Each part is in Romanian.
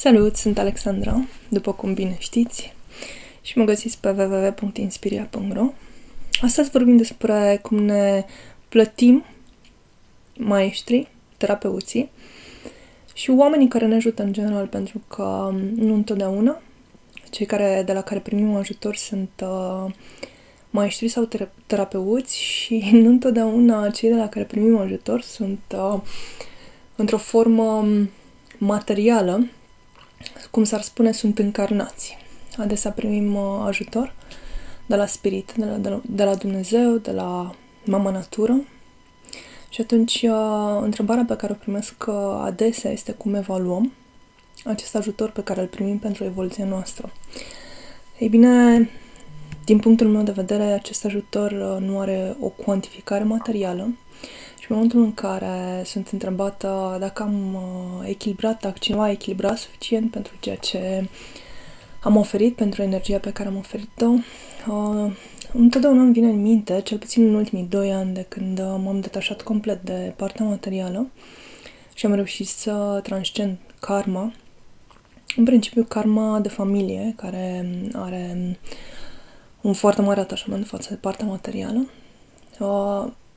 Salut, sunt Alexandra, după cum bine știți, și mă găsiți pe www.inspiria.ro. Astăzi vorbim despre cum ne plătim maestrii, terapeuții și oamenii care ne ajută în general, pentru că nu întotdeauna cei care, de la care primim ajutor sunt uh, maestri sau terapeuți și nu întotdeauna cei de la care primim ajutor sunt uh, într-o formă materială cum s-ar spune, sunt încarnați. Adesea primim uh, ajutor de la spirit, de la, de, la, de la Dumnezeu, de la Mama Natură. Și atunci, uh, întrebarea pe care o primesc uh, adesea este cum evaluăm acest ajutor pe care îl primim pentru evoluția noastră. Ei bine, din punctul meu de vedere, acest ajutor nu are o cuantificare materială, în momentul în care sunt întrebată dacă am uh, echilibrat, dacă cineva a echilibrat suficient pentru ceea ce am oferit, pentru energia pe care am oferit-o, uh, întotdeauna îmi vine în minte, cel puțin în ultimii doi ani de când uh, m-am detașat complet de partea materială și am reușit să transcend karma, în principiu karma de familie, care are un foarte mare atașament față de partea materială.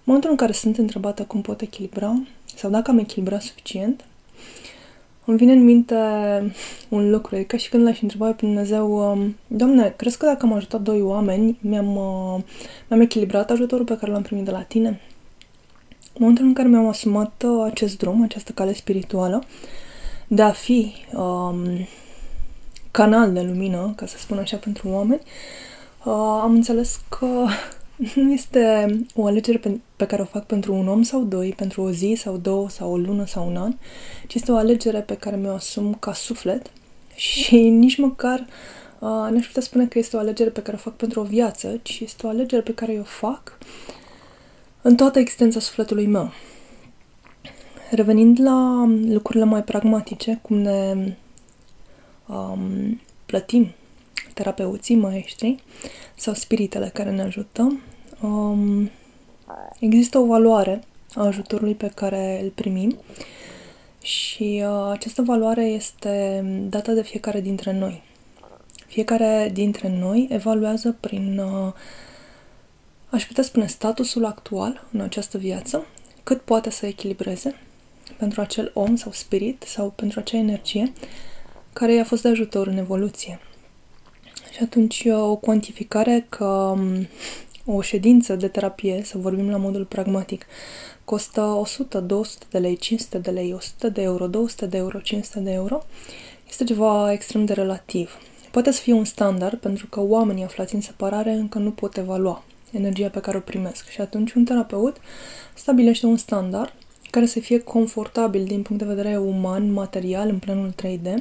În momentul în care sunt întrebată cum pot echilibra sau dacă am echilibrat suficient, îmi vine în minte un lucru, e ca și când l-aș întreba pe Dumnezeu, um, Doamne, crezi că dacă am ajutat doi oameni, mi-am, uh, mi-am echilibrat ajutorul pe care l-am primit de la tine? În momentul în care mi-am asumat uh, acest drum, această cale spirituală, de a fi um, canal de lumină, ca să spun așa, pentru oameni, uh, am înțeles că nu este o alegere pe, pe care o fac pentru un om sau doi, pentru o zi sau două sau o lună sau un an, ci este o alegere pe care mi-o asum ca suflet și nici măcar uh, n-aș putea spune că este o alegere pe care o fac pentru o viață, ci este o alegere pe care o fac în toată existența sufletului meu. Revenind la lucrurile mai pragmatice, cum ne um, plătim terapeuții, maestri sau spiritele care ne ajută, um, există o valoare a ajutorului pe care îl primim și uh, această valoare este dată de fiecare dintre noi. Fiecare dintre noi evaluează prin, uh, aș putea spune, statusul actual în această viață, cât poate să echilibreze pentru acel om sau spirit sau pentru acea energie care i-a fost de ajutor în evoluție. Și atunci uh, o cuantificare că um, o ședință de terapie, să vorbim la modul pragmatic, costă 100, 200 de lei, 500 de lei, 100 de euro, 200 de euro, 500 de euro, este ceva extrem de relativ. Poate să fie un standard, pentru că oamenii aflați în separare încă nu pot evalua energia pe care o primesc. Și atunci un terapeut stabilește un standard care să fie confortabil din punct de vedere uman, material, în planul 3D,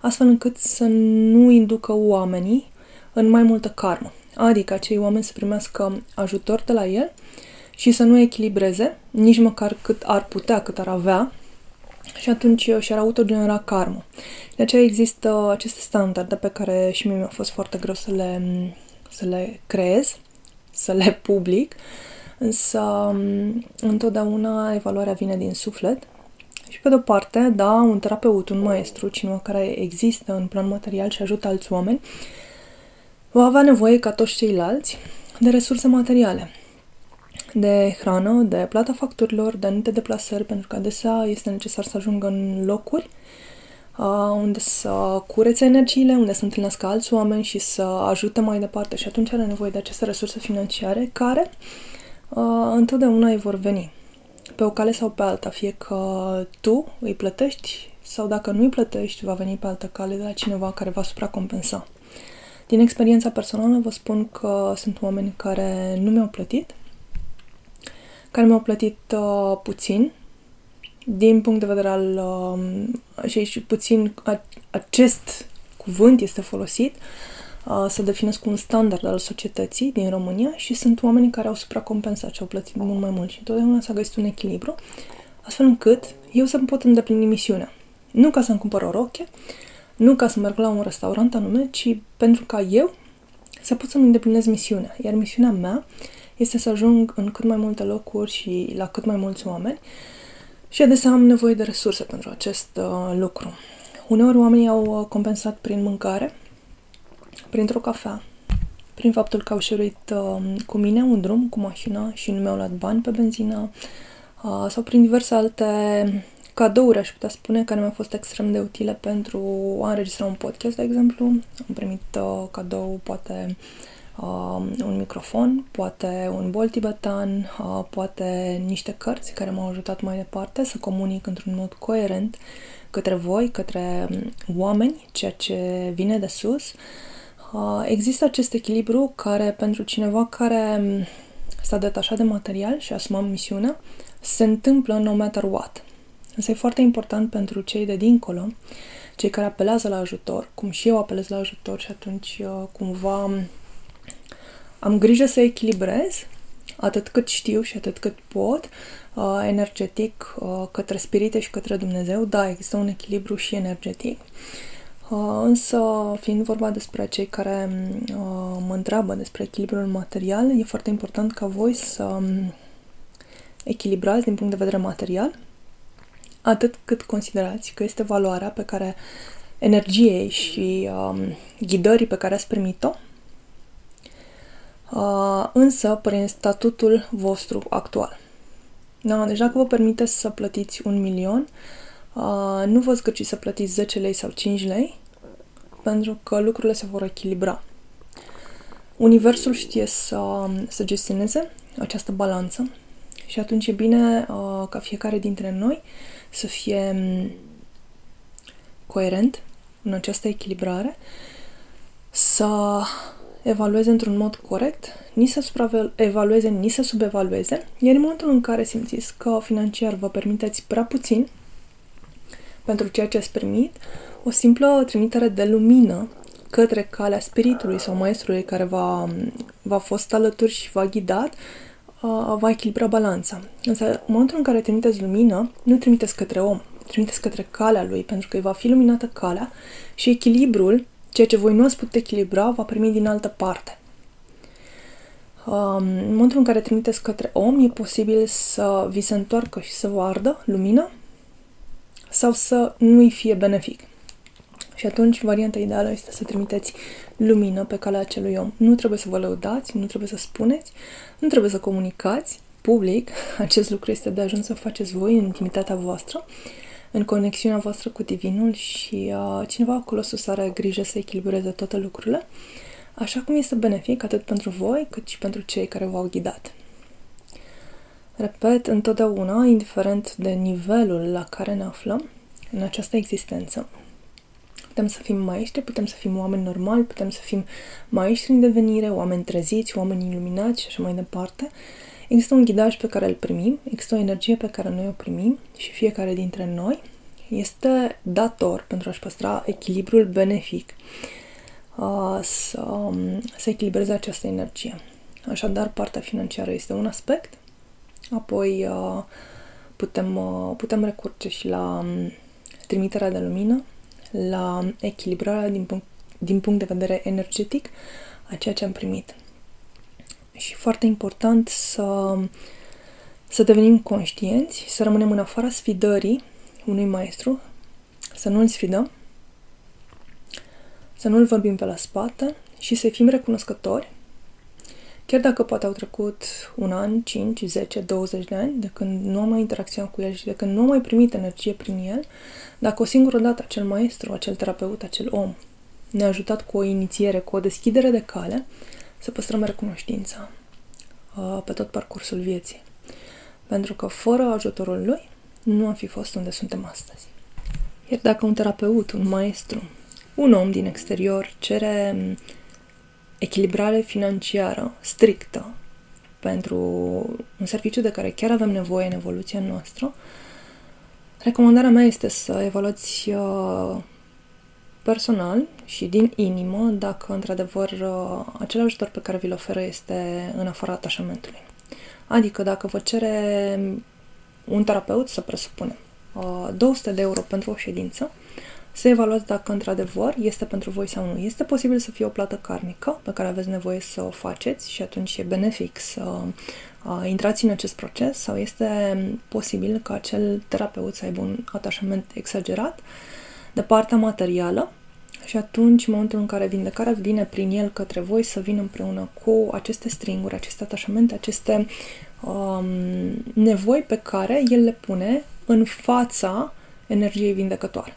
astfel încât să nu inducă oamenii în mai multă karmă. Adică acei oameni să primească ajutor de la el și să nu echilibreze nici măcar cât ar putea, cât ar avea. Și atunci și-ar autogenera karmă. De aceea există aceste standarde pe care și mie mi-a fost foarte greu să le, să le creez, să le public, însă întotdeauna evaluarea vine din suflet. Și pe de-o parte, da, un terapeut, un maestru, cineva care există în plan material și ajută alți oameni, va avea nevoie, ca toți ceilalți, de resurse materiale, de hrană, de plata facturilor, de anumite deplasări, pentru că adesea este necesar să ajungă în locuri unde să curețe energiile, unde să întâlnească alți oameni și să ajute mai departe și atunci are nevoie de aceste resurse financiare care uh, întotdeauna îi vor veni pe o cale sau pe alta, fie că tu îi plătești sau dacă nu îi plătești, va veni pe altă cale de la cineva care va supracompensa. Din experiența personală vă spun că sunt oameni care nu mi-au plătit, care mi-au plătit uh, puțin, din punct de vedere al... Uh, și, și puțin a, acest cuvânt este folosit uh, să definesc un standard al societății din România și sunt oameni care au supracompensat și au plătit mult mai mult și întotdeauna s-a găsit un echilibru astfel încât eu să-mi pot îndeplini misiunea. Nu ca să-mi cumpăr o roche, nu ca să merg la un restaurant anume, ci pentru ca eu să pot să-mi îndeplinez misiunea. Iar misiunea mea este să ajung în cât mai multe locuri și la cât mai mulți oameni și adesea am nevoie de resurse pentru acest uh, lucru. Uneori oamenii au uh, compensat prin mâncare, printr-o cafea, prin faptul că au șeruit uh, cu mine un drum cu mașina și nu mi-au luat bani pe benzină uh, sau prin diverse alte cadouri, aș putea spune, care mi-au fost extrem de utile pentru a înregistra un podcast, de exemplu. Am primit uh, cadou, poate uh, un microfon, poate un bol tibetan, uh, poate niște cărți care m-au ajutat mai departe să comunic într-un mod coerent către voi, către um, oameni, ceea ce vine de sus. Uh, există acest echilibru care pentru cineva care um, s-a detașat de material și a asumat misiunea, se întâmplă no matter what. Însă e foarte important pentru cei de dincolo, cei care apelează la ajutor, cum și eu apelez la ajutor și atunci uh, cumva am grijă să echilibrez atât cât știu și atât cât pot, uh, energetic, uh, către spirite și către Dumnezeu. Da, există un echilibru și energetic. Uh, însă, fiind vorba despre cei care uh, mă întreabă despre echilibrul material, e foarte important ca voi să um, echilibrați din punct de vedere material atât cât considerați că este valoarea pe care energiei și um, ghidării pe care ați primit-o, uh, însă prin statutul vostru actual. Da, deci dacă vă permiteți să plătiți un milion, uh, nu vă zgăciți să plătiți 10 lei sau 5 lei, pentru că lucrurile se vor echilibra. Universul știe să, să gestioneze această balanță și atunci e bine uh, ca fiecare dintre noi să fie mm, coerent în această echilibrare, să evalueze într-un mod corect, ni să supraevalueze, ni să subevalueze, iar în momentul în care simțiți că financiar vă permiteți prea puțin pentru ceea ce ați primit, o simplă trimitere de lumină către calea spiritului sau maestrului care v-a, v-a fost alături și v-a ghidat, va echilibra balanța. Însă, în momentul în care trimiteți lumină, nu trimiteți către om, trimiteți către calea lui, pentru că îi va fi luminată calea și echilibrul, ceea ce voi nu ați putut echilibra, va primi din altă parte. Um, în momentul în care trimiteți către om, e posibil să vi se întoarcă și să vă ardă lumină sau să nu-i fie benefic. Și atunci, varianta ideală este să trimiteți lumină pe calea acelui om. Nu trebuie să vă lăudați, nu trebuie să spuneți, nu trebuie să comunicați public. Acest lucru este de ajuns să faceți voi în intimitatea voastră, în conexiunea voastră cu Divinul și uh, cineva acolo sus are grijă să echilibreze toate lucrurile, așa cum este benefic atât pentru voi cât și pentru cei care v-au ghidat. Repet, întotdeauna, indiferent de nivelul la care ne aflăm în această existență, Putem să fim maestri, putem să fim oameni normali, putem să fim maestri în devenire, oameni treziți, oameni iluminați și așa mai departe. Există un ghidaj pe care îl primim, există o energie pe care noi o primim și fiecare dintre noi este dator pentru a-și păstra echilibrul benefic uh, să, um, să echilibreze această energie. Așadar, partea financiară este un aspect, apoi uh, putem, uh, putem recurge și la um, trimiterea de lumină, la echilibrarea din punct, din punct de vedere energetic a ceea ce am primit. Și foarte important să, să devenim conștienți, să rămânem în afara sfidării unui maestru, să nu-l sfidăm, să nu-l vorbim pe la spate și să fim recunoscători Chiar dacă poate au trecut un an, 5, 10, 20 de ani de când nu am mai interacționat cu el și de când nu am mai primit energie prin el, dacă o singură dată acel maestru, acel terapeut, acel om ne-a ajutat cu o inițiere, cu o deschidere de cale, să păstrăm recunoștința uh, pe tot parcursul vieții. Pentru că fără ajutorul lui nu am fi fost unde suntem astăzi. Iar dacă un terapeut, un maestru, un om din exterior cere echilibrare financiară strictă pentru un serviciu de care chiar avem nevoie în evoluția noastră, recomandarea mea este să evaluați uh, personal și din inimă dacă într-adevăr uh, acel ajutor pe care vi-l oferă este în afara atașamentului. Adică dacă vă cere un terapeut, să presupunem, 200 uh, de euro pentru o ședință, să evaluați dacă într-adevăr este pentru voi sau nu. Este posibil să fie o plată karmică pe care aveți nevoie să o faceți și atunci e benefic să uh, intrați în acest proces sau este posibil ca acel terapeut să aibă un atașament exagerat de partea materială și atunci, în momentul în care vindecarea vine prin el către voi, să vină împreună cu aceste stringuri, aceste atașamente, aceste um, nevoi pe care el le pune în fața energiei vindecătoare.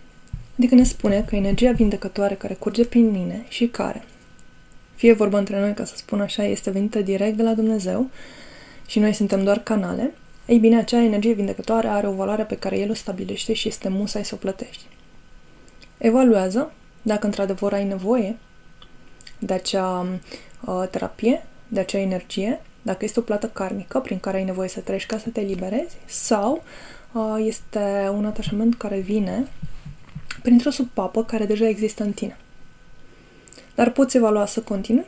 Adică ne spune că energia vindecătoare care curge prin mine și care, fie vorba între noi, ca să spun așa, este venită direct de la Dumnezeu și noi suntem doar canale, ei bine, acea energie vindecătoare are o valoare pe care El o stabilește și este musai să o plătești. Evaluează dacă într-adevăr ai nevoie de acea uh, terapie, de acea energie, dacă este o plată karmică prin care ai nevoie să treci ca să te liberezi sau uh, este un atașament care vine printr-o subpapă care deja există în tine. Dar poți evalua să continui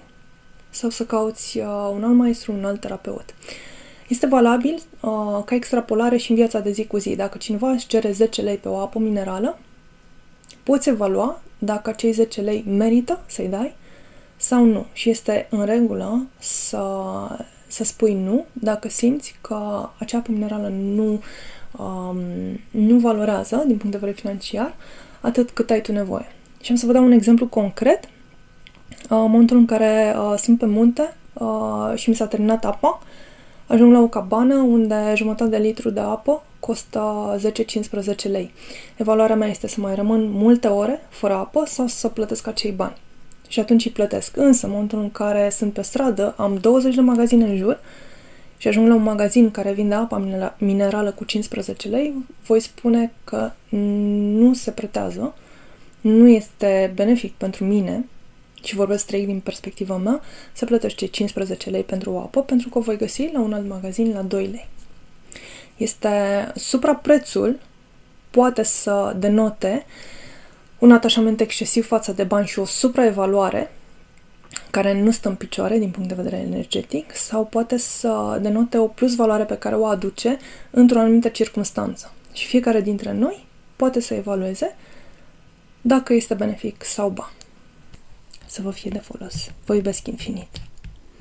sau să cauți uh, un alt maestru, un alt terapeut. Este valabil uh, ca extrapolare și în viața de zi cu zi. Dacă cineva își cere 10 lei pe o apă minerală, poți evalua dacă acei 10 lei merită să-i dai sau nu. Și este în regulă să, să spui nu dacă simți că acea apă minerală nu, um, nu valorează din punct de vedere financiar atât cât ai tu nevoie. Și am să vă dau un exemplu concret. Uh, în momentul în care uh, sunt pe munte uh, și mi s-a terminat apa, ajung la o cabană unde jumătate de litru de apă costă 10-15 lei. Evaluarea mea este să mai rămân multe ore fără apă sau să plătesc acei bani. Și atunci îi plătesc. Însă, în momentul în care sunt pe stradă, am 20 de magazine în jur și ajung la un magazin care vinde apa minerală cu 15 lei, voi spune că nu se pretează, nu este benefic pentru mine și vorbesc strict din perspectiva mea, să plătești 15 lei pentru o apă, pentru că o voi găsi la un alt magazin la 2 lei. Este supraprețul poate să denote un atașament excesiv față de bani și o supraevaluare care nu stă în picioare din punct de vedere energetic sau poate să denote o plus valoare pe care o aduce într-o anumită circunstanță. Și fiecare dintre noi poate să evalueze dacă este benefic sau ba. Să vă fie de folos. Vă iubesc infinit.